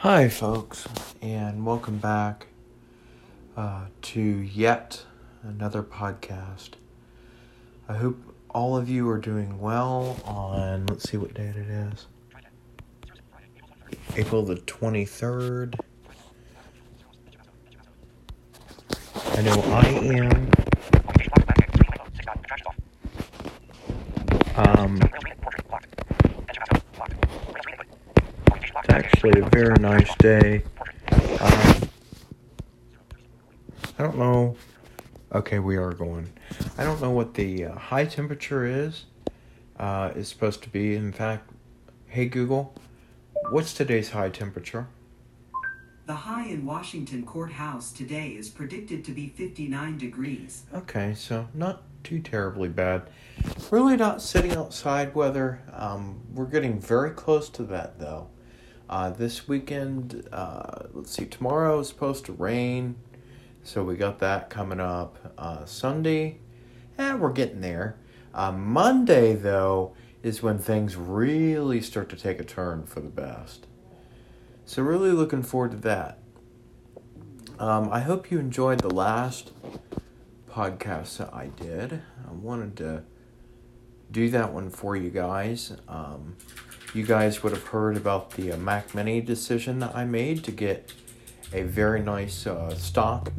Hi, folks, and welcome back uh, to yet another podcast. I hope all of you are doing well on, let's see what date it is April the 23rd. I know I am. Um, it's actually a very nice day. Um, I don't know. Okay, we are going. I don't know what the uh, high temperature is. Uh, is supposed to be. In fact, hey Google, what's today's high temperature? The high in Washington Court House today is predicted to be 59 degrees. Okay, so not too terribly bad. Really not sitting outside weather. Um, we're getting very close to that though. Uh, this weekend, uh, let's see, tomorrow is supposed to rain, so we got that coming up. Uh, Sunday, eh, we're getting there. Uh, Monday, though, is when things really start to take a turn for the best. So, really looking forward to that. Um, I hope you enjoyed the last podcast that I did. I wanted to do that one for you guys. Um, you guys would have heard about the uh, Mac Mini decision that I made to get a very nice uh, stock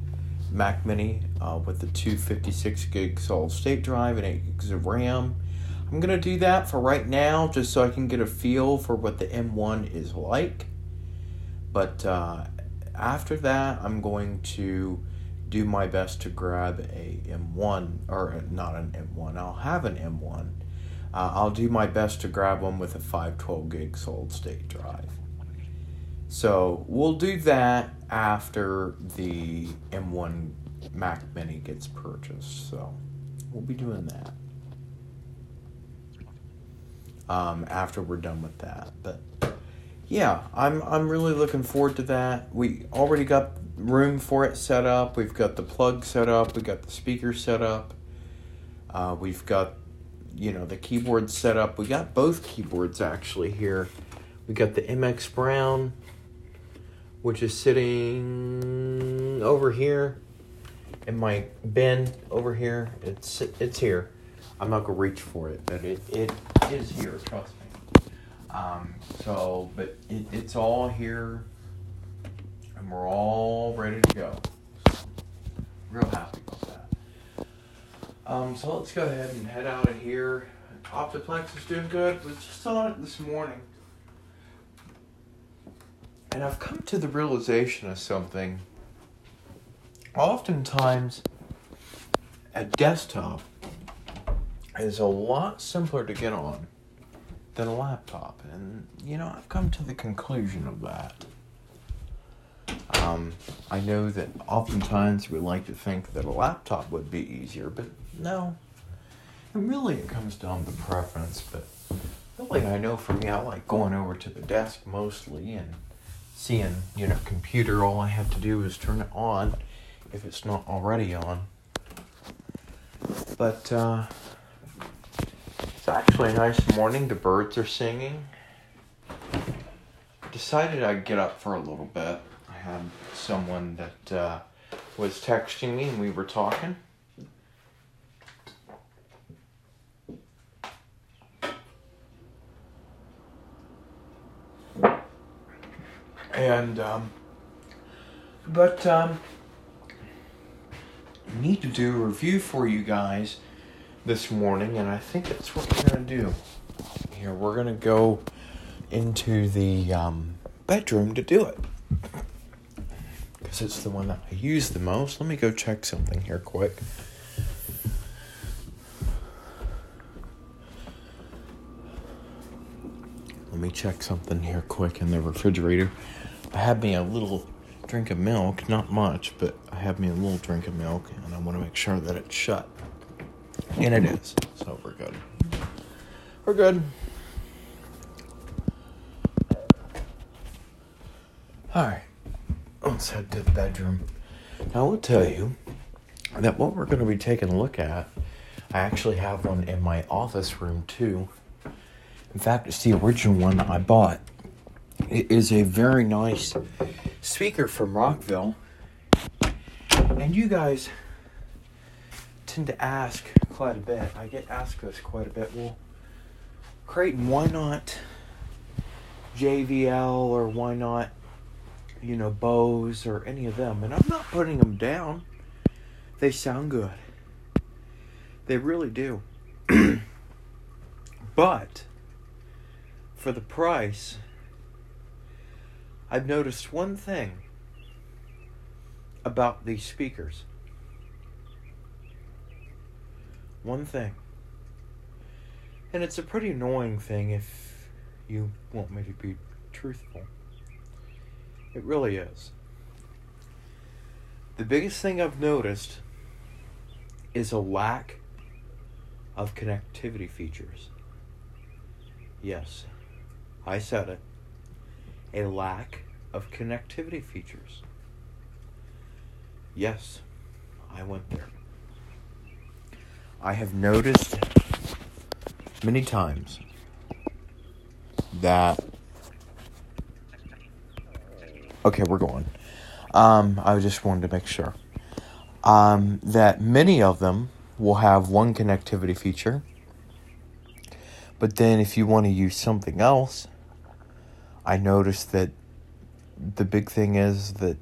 Mac Mini uh, with the 256 gig solid state drive and 8 gigs of RAM. I'm going to do that for right now just so I can get a feel for what the M1 is like. But uh, after that, I'm going to do my best to grab a M1, or not an M1, I'll have an M1. Uh, I'll do my best to grab one with a 512 gig solid state drive. So we'll do that after the M1 Mac Mini gets purchased. So we'll be doing that um, after we're done with that. But yeah, I'm I'm really looking forward to that. We already got room for it set up. We've got the plug set up. We got the speaker set up. Uh, we've got you know the keyboard set up. We got both keyboards actually here. We got the MX Brown, which is sitting over here in my bin over here. It's it's here. I'm not gonna reach for it, but it, it is here. Trust me. Um, so, but it, it's all here, and we're all ready to go. So, real happy. Um, so let's go ahead and head out of here. Optiplex is doing good. Was just on it this morning, and I've come to the realization of something. Oftentimes, a desktop is a lot simpler to get on than a laptop. And, you know, I've come to the conclusion of that. Um, I know that oftentimes we like to think that a laptop would be easier, but no. And really, it comes down to preference. But really, I know for me, I like going over to the desk mostly and seeing, you know, computer. All I have to do is turn it on if it's not already on. But, uh, it's actually a nice morning. The birds are singing. Decided I'd get up for a little bit. I had someone that uh, was texting me and we were talking. And, um, but, um, need to do a review for you guys this morning, and I think that's what we're gonna do. Here, we're gonna go into the um, bedroom to do it because it's the one that I use the most. Let me go check something here quick. Let me check something here quick in the refrigerator. I had me a little drink of milk, not much, but I have me a little drink of milk, and I want to make sure that it's shut. And it is. So we're good. We're good. Alright. Let's head to the bedroom. Now, I will tell you that what we're going to be taking a look at, I actually have one in my office room too. In fact, it's the original one that I bought is a very nice speaker from Rockville. And you guys tend to ask quite a bit. I get asked this quite a bit. Well, Creighton, why not JBL or why not, you know, Bose or any of them? And I'm not putting them down. They sound good. They really do. but for the price, I've noticed one thing about these speakers. One thing. And it's a pretty annoying thing if you want me to be truthful. It really is. The biggest thing I've noticed is a lack of connectivity features. Yes, I said it. A lack of connectivity features. Yes, I went there. I have noticed many times that. Okay, we're going. Um, I just wanted to make sure. Um, that many of them will have one connectivity feature, but then if you want to use something else, I noticed that the big thing is that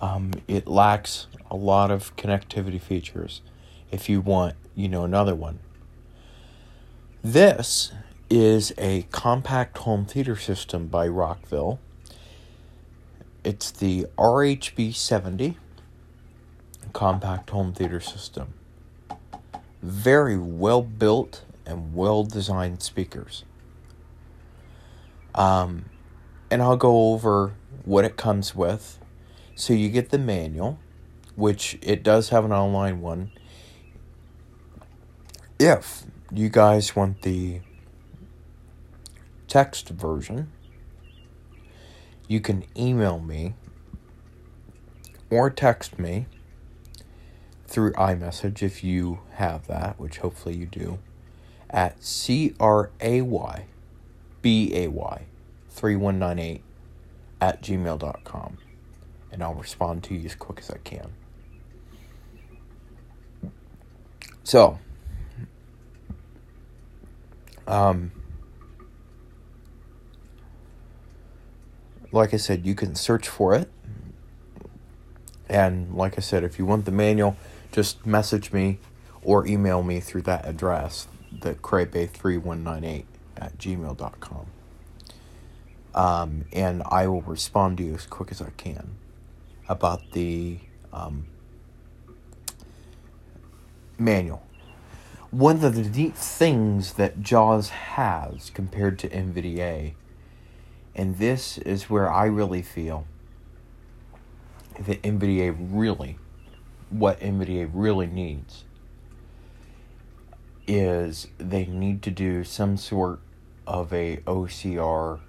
um, it lacks a lot of connectivity features if you want, you know, another one. This is a compact home theater system by Rockville. It's the RHB 70 compact home theater system. Very well built and well designed speakers. Um, and I'll go over what it comes with. So you get the manual, which it does have an online one. If you guys want the text version, you can email me or text me through iMessage if you have that, which hopefully you do, at C R A Y B A Y 3198 at gmail.com. And I'll respond to you as quick as I can. So, um, like I said, you can search for it. And like I said, if you want the manual, just message me or email me through that address, the craybay3198 at gmail.com. Um, and I will respond to you as quick as I can about the um, manual. One of the neat things that JAWS has compared to NVDA, and this is where I really feel that NVDA really, what NVDA really needs, is they need to do some sort of a OCR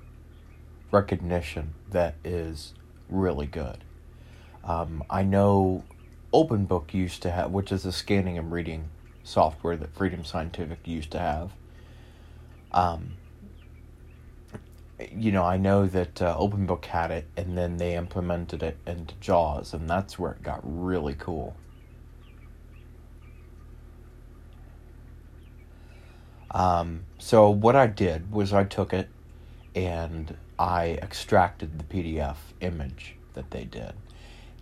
recognition that is really good. Um, I know OpenBook used to have, which is a scanning and reading software that Freedom Scientific used to have. Um, you know, I know that uh, OpenBook had it, and then they implemented it into JAWS, and that's where it got really cool. Um, so what I did was I took it and I extracted the PDF image that they did.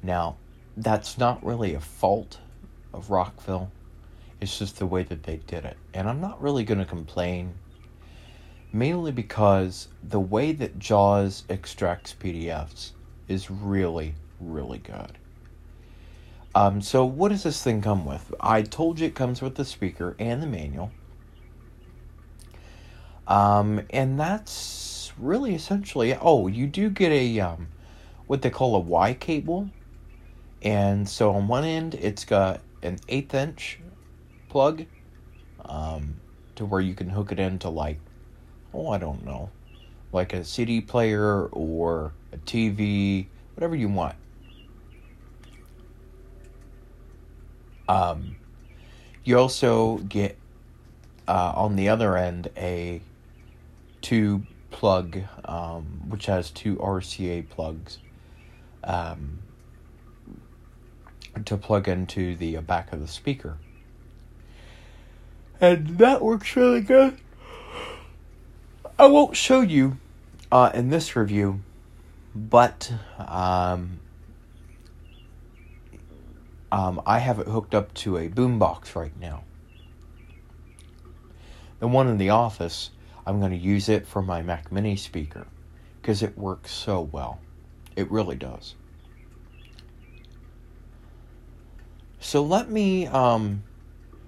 Now, that's not really a fault of Rockville. It's just the way that they did it. And I'm not really going to complain, mainly because the way that JAWS extracts PDFs is really, really good. Um, so, what does this thing come with? I told you it comes with the speaker and the manual. Um, and that's really essentially oh you do get a um, what they call a y cable. And so on one end it's got an eighth inch plug um, to where you can hook it into like oh i don't know like a cd player or a tv whatever you want. Um, you also get uh, on the other end a two plug, um, which has two RCA plugs um, to plug into the back of the speaker. And that works really good. I won't show you uh, in this review, but um, um, I have it hooked up to a boombox right now. The one in the office, I'm going to use it for my Mac Mini speaker because it works so well. It really does. So let me um,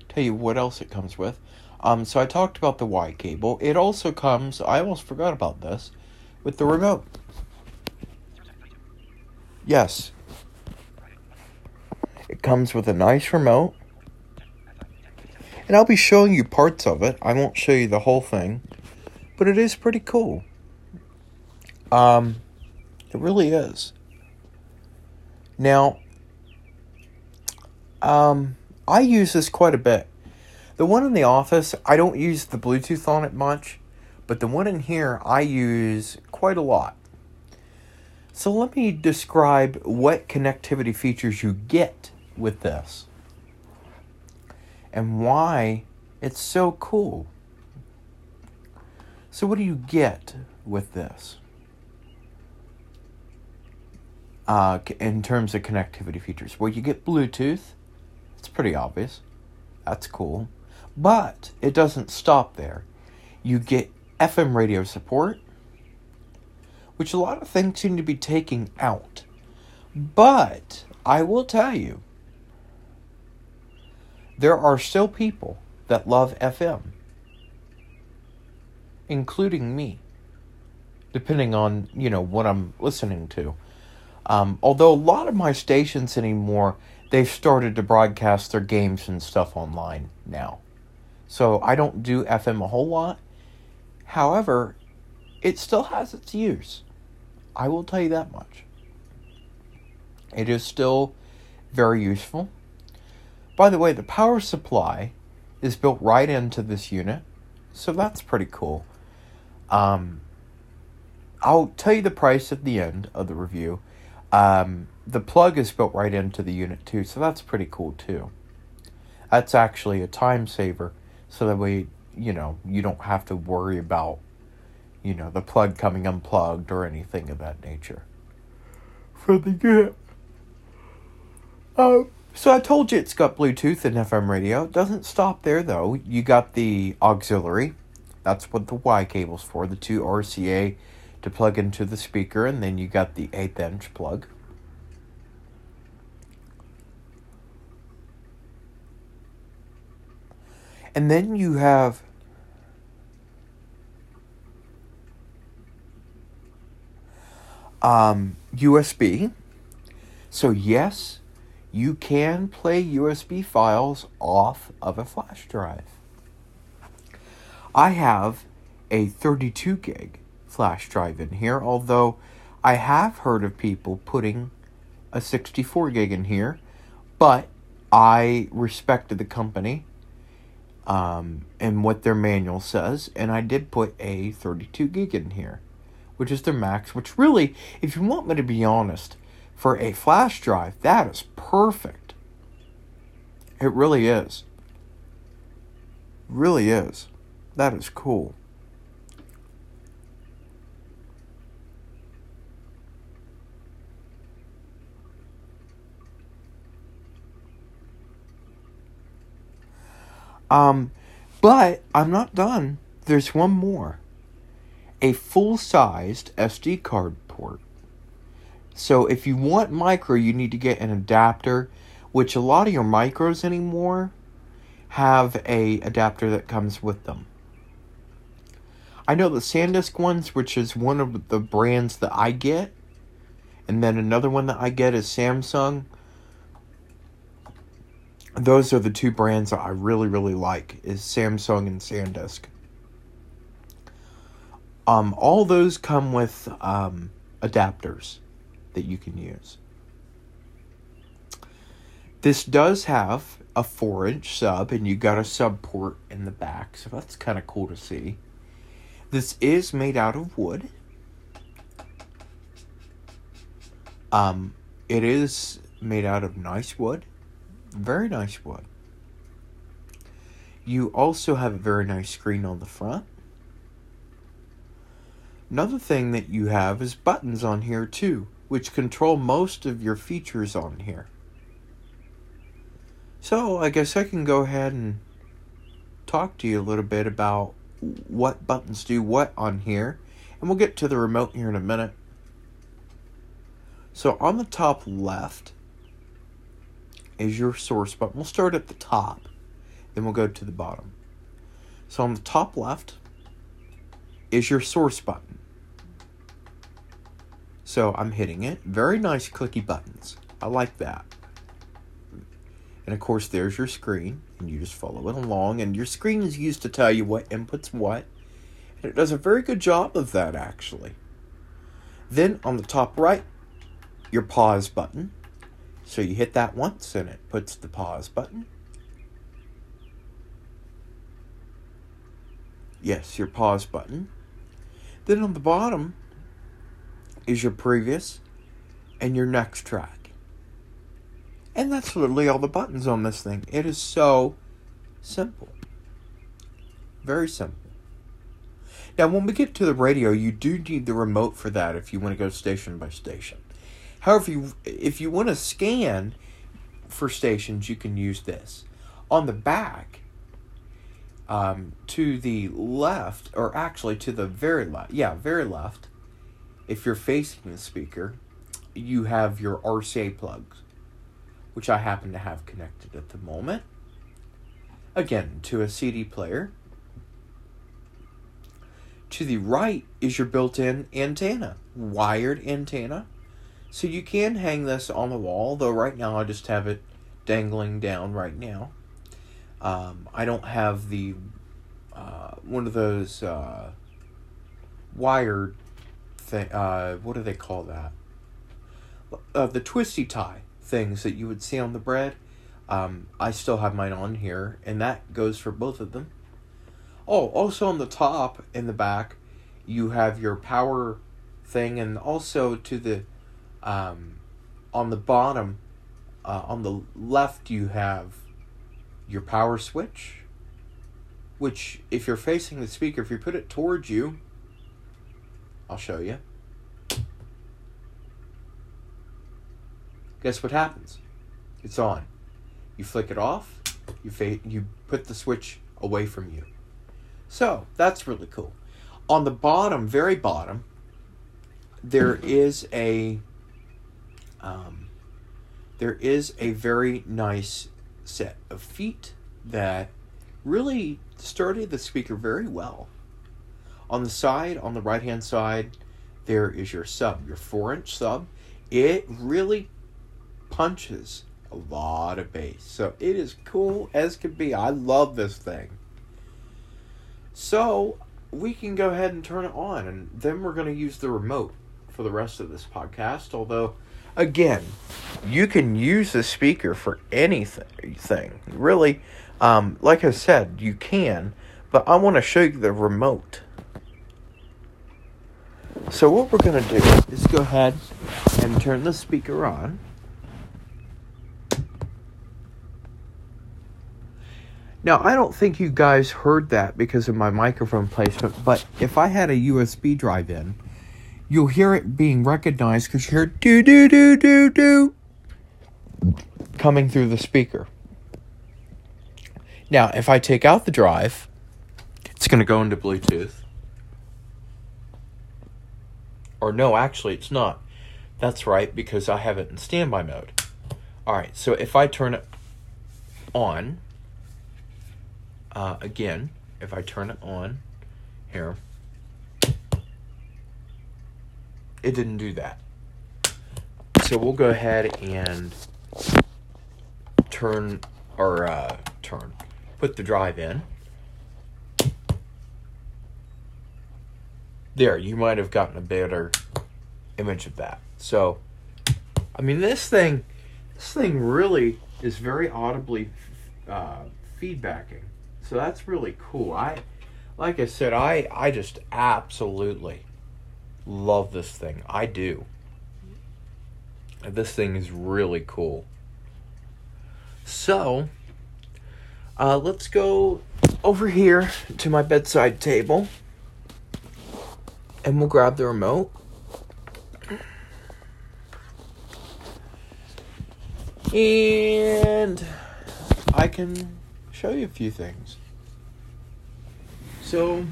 tell you what else it comes with. Um, so I talked about the Y cable. It also comes, I almost forgot about this, with the remote. Yes. It comes with a nice remote. And I'll be showing you parts of it. I won't show you the whole thing. But it is pretty cool. Um, it really is. Now, um, I use this quite a bit. The one in the office, I don't use the Bluetooth on it much, but the one in here I use quite a lot. So let me describe what connectivity features you get with this and why it's so cool. So, what do you get with this? Uh, in terms of connectivity features, well, you get Bluetooth. It's pretty obvious. That's cool. But it doesn't stop there. You get FM radio support, which a lot of things seem to be taking out. But I will tell you, there are still people that love FM, including me, depending on, you know, what I'm listening to. Um, although a lot of my stations anymore, they've started to broadcast their games and stuff online now. So I don't do FM a whole lot. However, it still has its use. I will tell you that much. It is still very useful. By the way, the power supply is built right into this unit, so that's pretty cool. Um, I'll tell you the price at the end of the review. Um, the plug is built right into the unit too, so that's pretty cool too. That's actually a time saver so that way you know you don't have to worry about you know the plug coming unplugged or anything of that nature for the unit. Uh, so I told you it's got Bluetooth and FM radio. It doesn't stop there though. You got the auxiliary. That's what the Y cable's for. The two RCA to plug into the speaker, and then you got the eighth inch plug. And then you have um, USB. So, yes, you can play USB files off of a flash drive. I have a 32 gig flash drive in here, although I have heard of people putting a 64 gig in here, but I respected the company um, and what their manual says, and I did put a 32 gig in here, which is their max. Which really, if you want me to be honest, for a flash drive, that is perfect. It really is. Really is. That is cool. Um, but I'm not done. There's one more a full sized SD card port. So if you want micro, you need to get an adapter, which a lot of your micros anymore have a adapter that comes with them. I know the SanDisk ones, which is one of the brands that I get, and then another one that I get is Samsung those are the two brands that I really really like is Samsung and SanDisk. Um, all those come with um, adapters that you can use. This does have a four inch sub, and you got a sub port in the back, so that's kind of cool to see. This is made out of wood. Um, it is made out of nice wood, very nice wood. You also have a very nice screen on the front. Another thing that you have is buttons on here too, which control most of your features on here. So I guess I can go ahead and talk to you a little bit about what buttons do what on here, and we'll get to the remote here in a minute. So on the top left is your source button. We'll start at the top, then we'll go to the bottom. So on the top left is your source button. So I'm hitting it. Very nice clicky buttons. I like that. And of course, there's your screen, and you just follow it along. And your screen is used to tell you what inputs what. And it does a very good job of that, actually. Then on the top right, your pause button. So you hit that once, and it puts the pause button. Yes, your pause button. Then on the bottom is your previous and your next track. And that's literally all the buttons on this thing. It is so simple. Very simple. Now, when we get to the radio, you do need the remote for that if you want to go station by station. However, you, if you want to scan for stations, you can use this. On the back, um, to the left, or actually to the very left, yeah, very left, if you're facing the speaker, you have your RCA plugs which I happen to have connected at the moment. Again, to a CD player. To the right is your built in antenna, wired antenna. So you can hang this on the wall, though right now I just have it dangling down right now. Um, I don't have the uh, one of those uh, wired thing. Uh, what do they call that? Uh, the twisty tie things that you would see on the bread. Um, I still have mine on here, and that goes for both of them. Oh, also on the top and the back, you have your power thing, and also to the um, on the bottom, uh, on the left, you have your power switch. Which, if you're facing the speaker, if you put it towards you, I'll show you. Guess what happens? It's on. You flick it off, you you put the switch away from you. So, that's really cool. On the bottom, very bottom, there is a um, there is a very nice set of feet that really started the speaker very well. On the side, on the right hand side, there is your sub, your four inch sub. It really punches a lot of bass. So it is cool as can be. I love this thing. So we can go ahead and turn it on, and then we're going to use the remote for the rest of this podcast. Although, again, you can use the speaker for anything. Really, um, like I said, you can, but I want to show you the remote. So what we're going to do is go ahead and turn the speaker on. Now, I don't think you guys heard that because of my microphone placement, but if I had a USB drive in, you'll hear it being recognized because you hear do do do do do coming through the speaker. Now, if I take out the drive, it's going to go into Bluetooth. Or no, actually, it's not. That's right, because I have it in standby mode. Alright, so if I turn it on, uh, again, if I turn it on here, it didn't do that. So we'll go ahead and turn or uh, turn, put the drive in. There, you might have gotten a better image of that. So, I mean, this thing, this thing really is very audibly uh, feedbacking. So that's really cool. I like I said, I I just absolutely love this thing. I do. This thing is really cool. So, uh, let's go over here to my bedside table and we'll grab the remote. And I can show you a few things. So,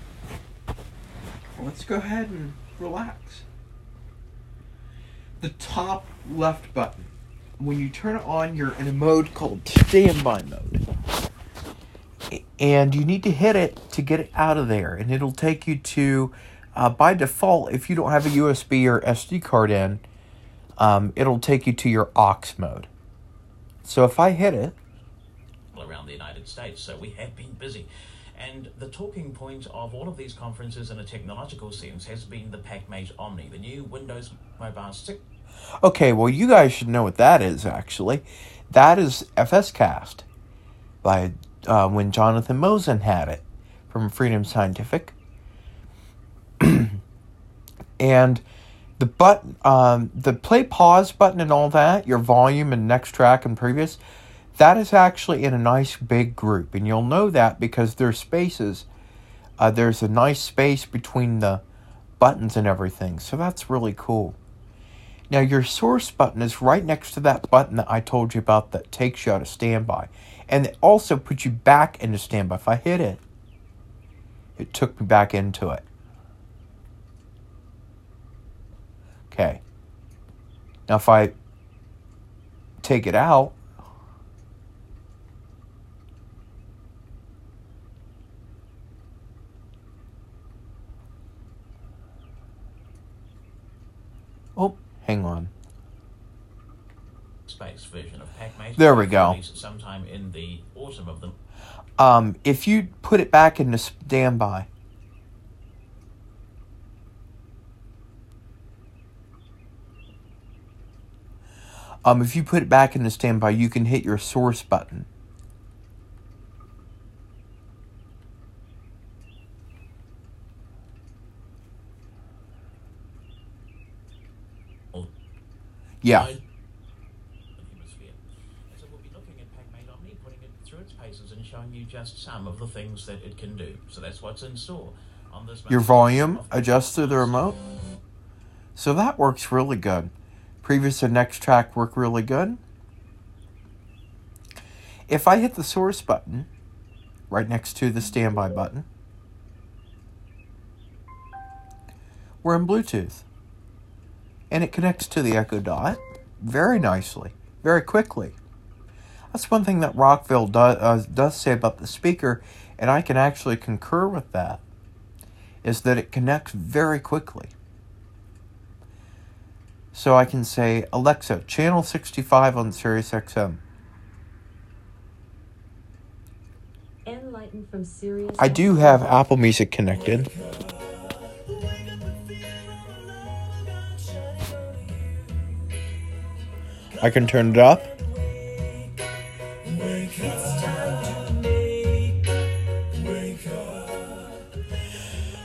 let's go ahead and relax. The top left button, when you turn it on, you're in a mode called standby mode. And you need to hit it to get it out of there. And it'll take you to, uh, by default, if you don't have a USB or SD card in, um, it'll take you to your aux mode. So if I hit it, around the United States, so we have been busy. And the talking point of all of these conferences in a technological sense has been the PAC Mate Omni, the new Windows Mobile 6. Okay, well, you guys should know what that is, actually. That is FSCast by uh, when Jonathan Mosen had it from Freedom Scientific. and the button, um, the play pause button and all that, your volume and next track and previous, that is actually in a nice big group. And you'll know that because there's spaces. Uh, there's a nice space between the buttons and everything. So that's really cool. Now, your source button is right next to that button that I told you about that takes you out of standby. And it also puts you back into standby. If I hit it, it took me back into it. Okay. Now, if I take it out, Oh, hang on. Space version of PAC Mate. There we go. Sometime in the autumn of the. Um, if you put it back into standby. Um, if you put it back into standby, you can hit your source button. Yeah. So we'll be looking at Omni, putting it through its paces and showing you just some of the things that it can do. So that's what's in store on this. Your volume adjusts through the remote. So that works really good. Previous and next track work really good. If I hit the source button, right next to the standby button, we're in Bluetooth. And it connects to the Echo Dot very nicely, very quickly. That's one thing that Rockville do, uh, does say about the speaker, and I can actually concur with that, is that it connects very quickly. So I can say, Alexa, channel 65 on Sirius XM. Enlightened from Sirius. I do have Apple Music connected. I can turn it up.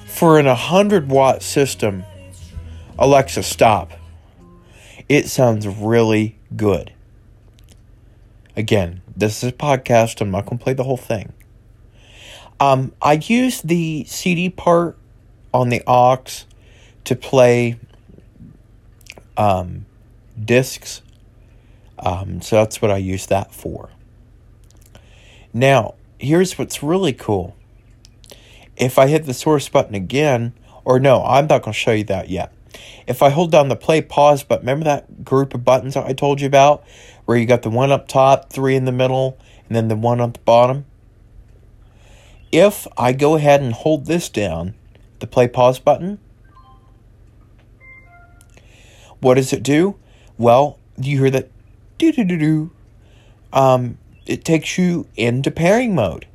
For an 100 watt system, Alexa, stop. It sounds really good. Again, this is a podcast. I'm not going to play the whole thing. Um, I use the CD part on the aux to play um, discs. Um, so that's what I use that for. Now, here's what's really cool. If I hit the source button again, or no, I'm not going to show you that yet. If I hold down the play pause button, remember that group of buttons I told you about? Where you got the one up top, three in the middle, and then the one on the bottom? If I go ahead and hold this down, the play pause button, what does it do? Well, do you hear that do do do do. Um, it takes you into pairing mode.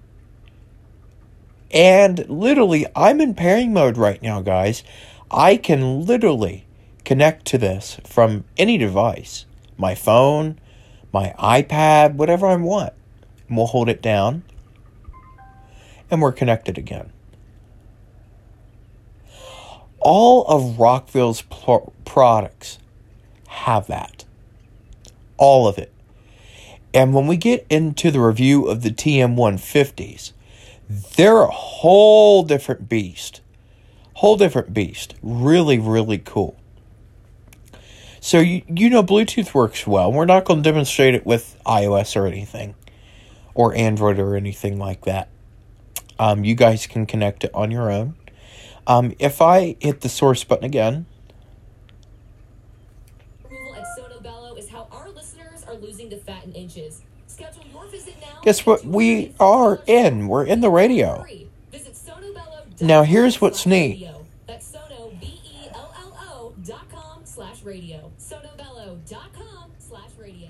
And literally, I'm in pairing mode right now, guys. I can literally connect to this from any device my phone, my iPad, whatever I want. And we'll hold it down, and we're connected again. all of Rockville's pro- products have that. All of it. And when we get into the review of the TM150s, they're a whole different beast. Whole different beast. Really, really cool. So you you know Bluetooth works well. We're not going to demonstrate it with iOS or anything, or Android or anything like that. Um, you guys can connect it on your own. Um, if I hit the source button again, losing the fat in inches. Schedule your visit now. Guess what? We are in. We're in the radio. Visit sonobello.com Now, here's what's neat. That's sono, B-E-L-L-O dot com slash radio. sonobello.com slash radio.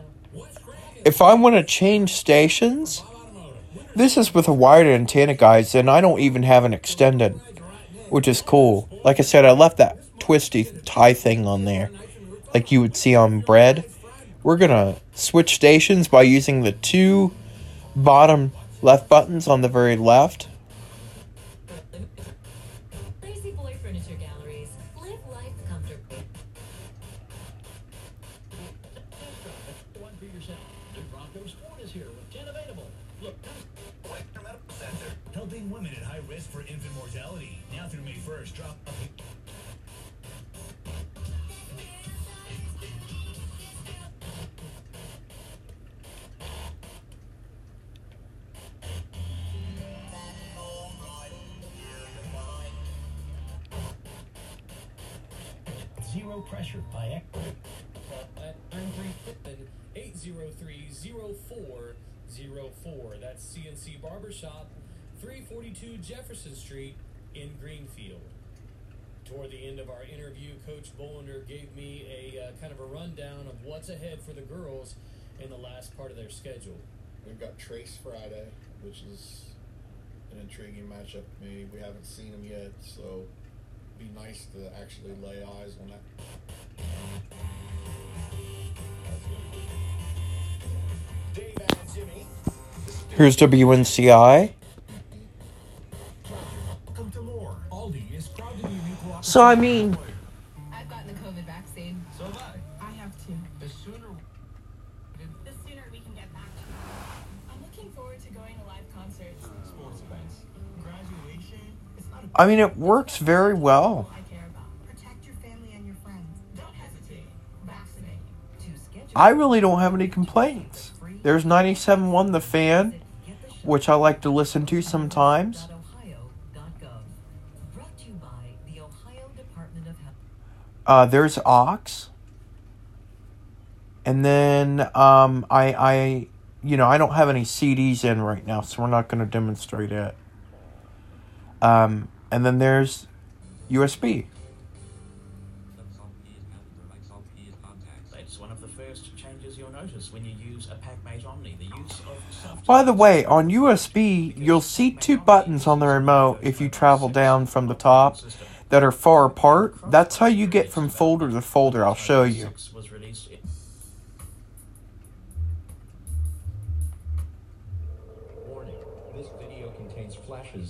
if I want to change stations, this is with a wired antenna, guys, and I don't even have an extended, which is cool. Like I said, I left that twisty tie thing on there, like you would see on bread. We're gonna switch stations by using the two bottom left buttons on the very left. 803-0404. That's CNC Barbershop, 342 Jefferson Street in Greenfield. Toward the end of our interview, Coach Bolinder gave me a uh, kind of a rundown of what's ahead for the girls in the last part of their schedule. We've got Trace Friday, which is an intriguing matchup to me. We haven't seen them yet, so be nice to actually lay eyes on that. New WNCI. So I mean, I've gotten the COVID vaccine. So have I. I have too. The sooner The sooner we can get back. I'm looking forward to going to live concerts. sports events, graduation, it's not a I mean, it works very well. I care about. Protect your family and your friends. Don't hesitate. Vaccinate. To schedule I really don't have any complaints. There's 97.1 The Fan, which I like to listen to sometimes. Uh, there's Aux. And then um, I, I, you know, I don't have any CDs in right now, so we're not going to demonstrate it. Um, and then there's USB. By the way, on USB, you'll see two buttons on the remote if you travel down from the top that are far apart. That's how you get from folder to folder. I'll show you.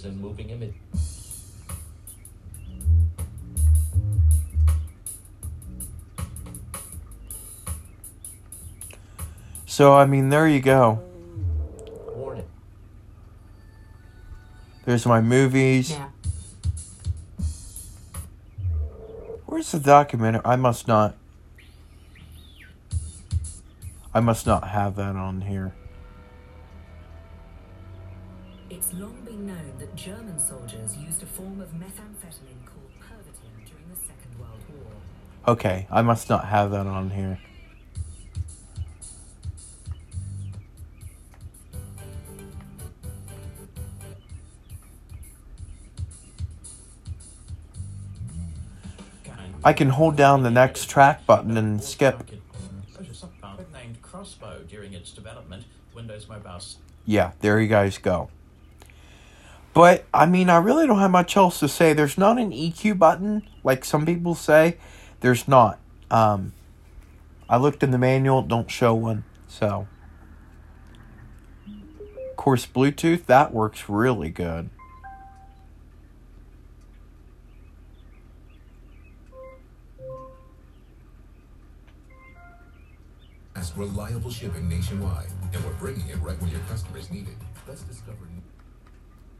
And moving images. So, I mean, there you go. There's my movies. Where's the documentary? I must not. I must not have that on here. It's long been known that German soldiers used a form of methamphetamine called Pervitin during the Second World War. Okay, I must not have that on here. I can hold down the next track button and skip. Yeah, there you guys go. But I mean, I really don't have much else to say. There's not an EQ button like some people say. There's not. Um, I looked in the manual, don't show one. So, of course, Bluetooth that works really good. Fast, reliable shipping nationwide, and we're bringing it right where your customers need it. Let's discover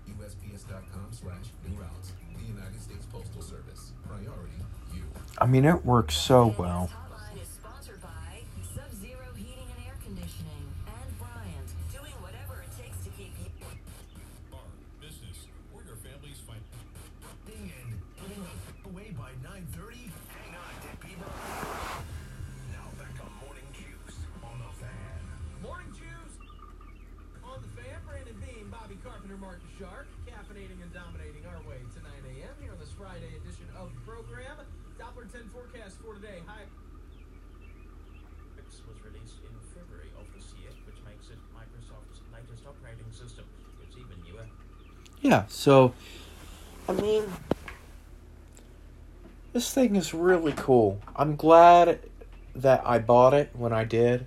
USPS.com slash new routes. The United States Postal Service. Priority, you. I mean, it works so well. Carpenter, Shark, caffeinating and dominating our way to 9 a.m. here on this Friday edition of the program. Doppler 10 forecast for today. High. X was released in February of this year, which makes it Microsoft's latest operating system. It's even newer. Yeah, so I mean this thing is really cool. I'm glad that I bought it when I did.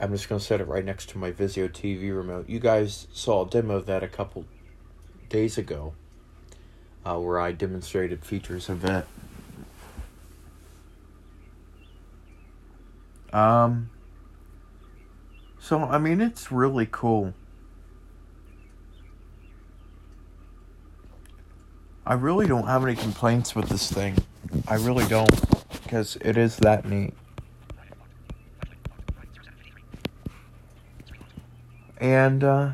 I'm just gonna set it right next to my Vizio TV remote. You guys saw a demo of that a couple days ago, uh, where I demonstrated features of it. Um. So I mean, it's really cool. I really don't have any complaints with this thing. I really don't, because it is that neat. And, uh,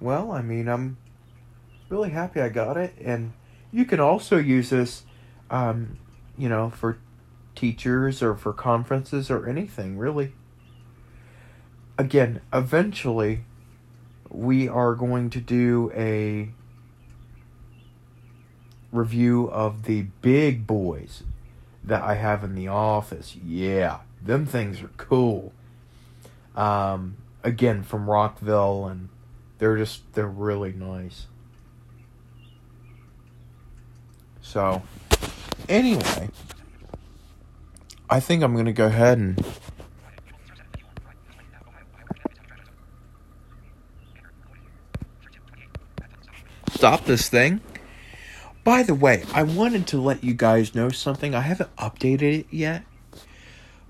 well, I mean, I'm really happy I got it. And you can also use this, um, you know, for teachers or for conferences or anything, really. Again, eventually, we are going to do a review of the big boys that I have in the office. Yeah, them things are cool. Um, again, from Rockville, and they're just, they're really nice. So, anyway, I think I'm to go ahead and. Stop this thing. By the way, I wanted to let you guys know something. I haven't updated it yet.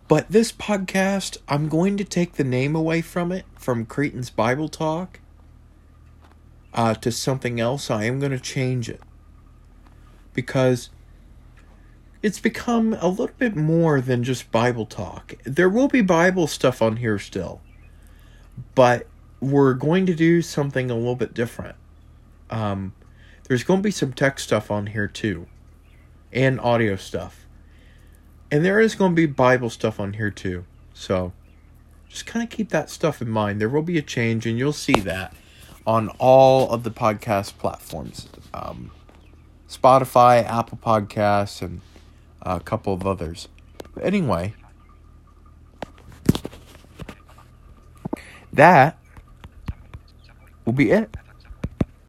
But this podcast, I'm going to take the name away from it, from Cretan's Bible Talk, uh, to something else. I am going to change it. Because it's become a little bit more than just Bible Talk. There will be Bible stuff on here still. But we're going to do something a little bit different. Um, there's going to be some tech stuff on here too, and audio stuff. And there is going to be Bible stuff on here too. So just kind of keep that stuff in mind. There will be a change, and you'll see that on all of the podcast platforms um, Spotify, Apple Podcasts, and a couple of others. But anyway, that will be it.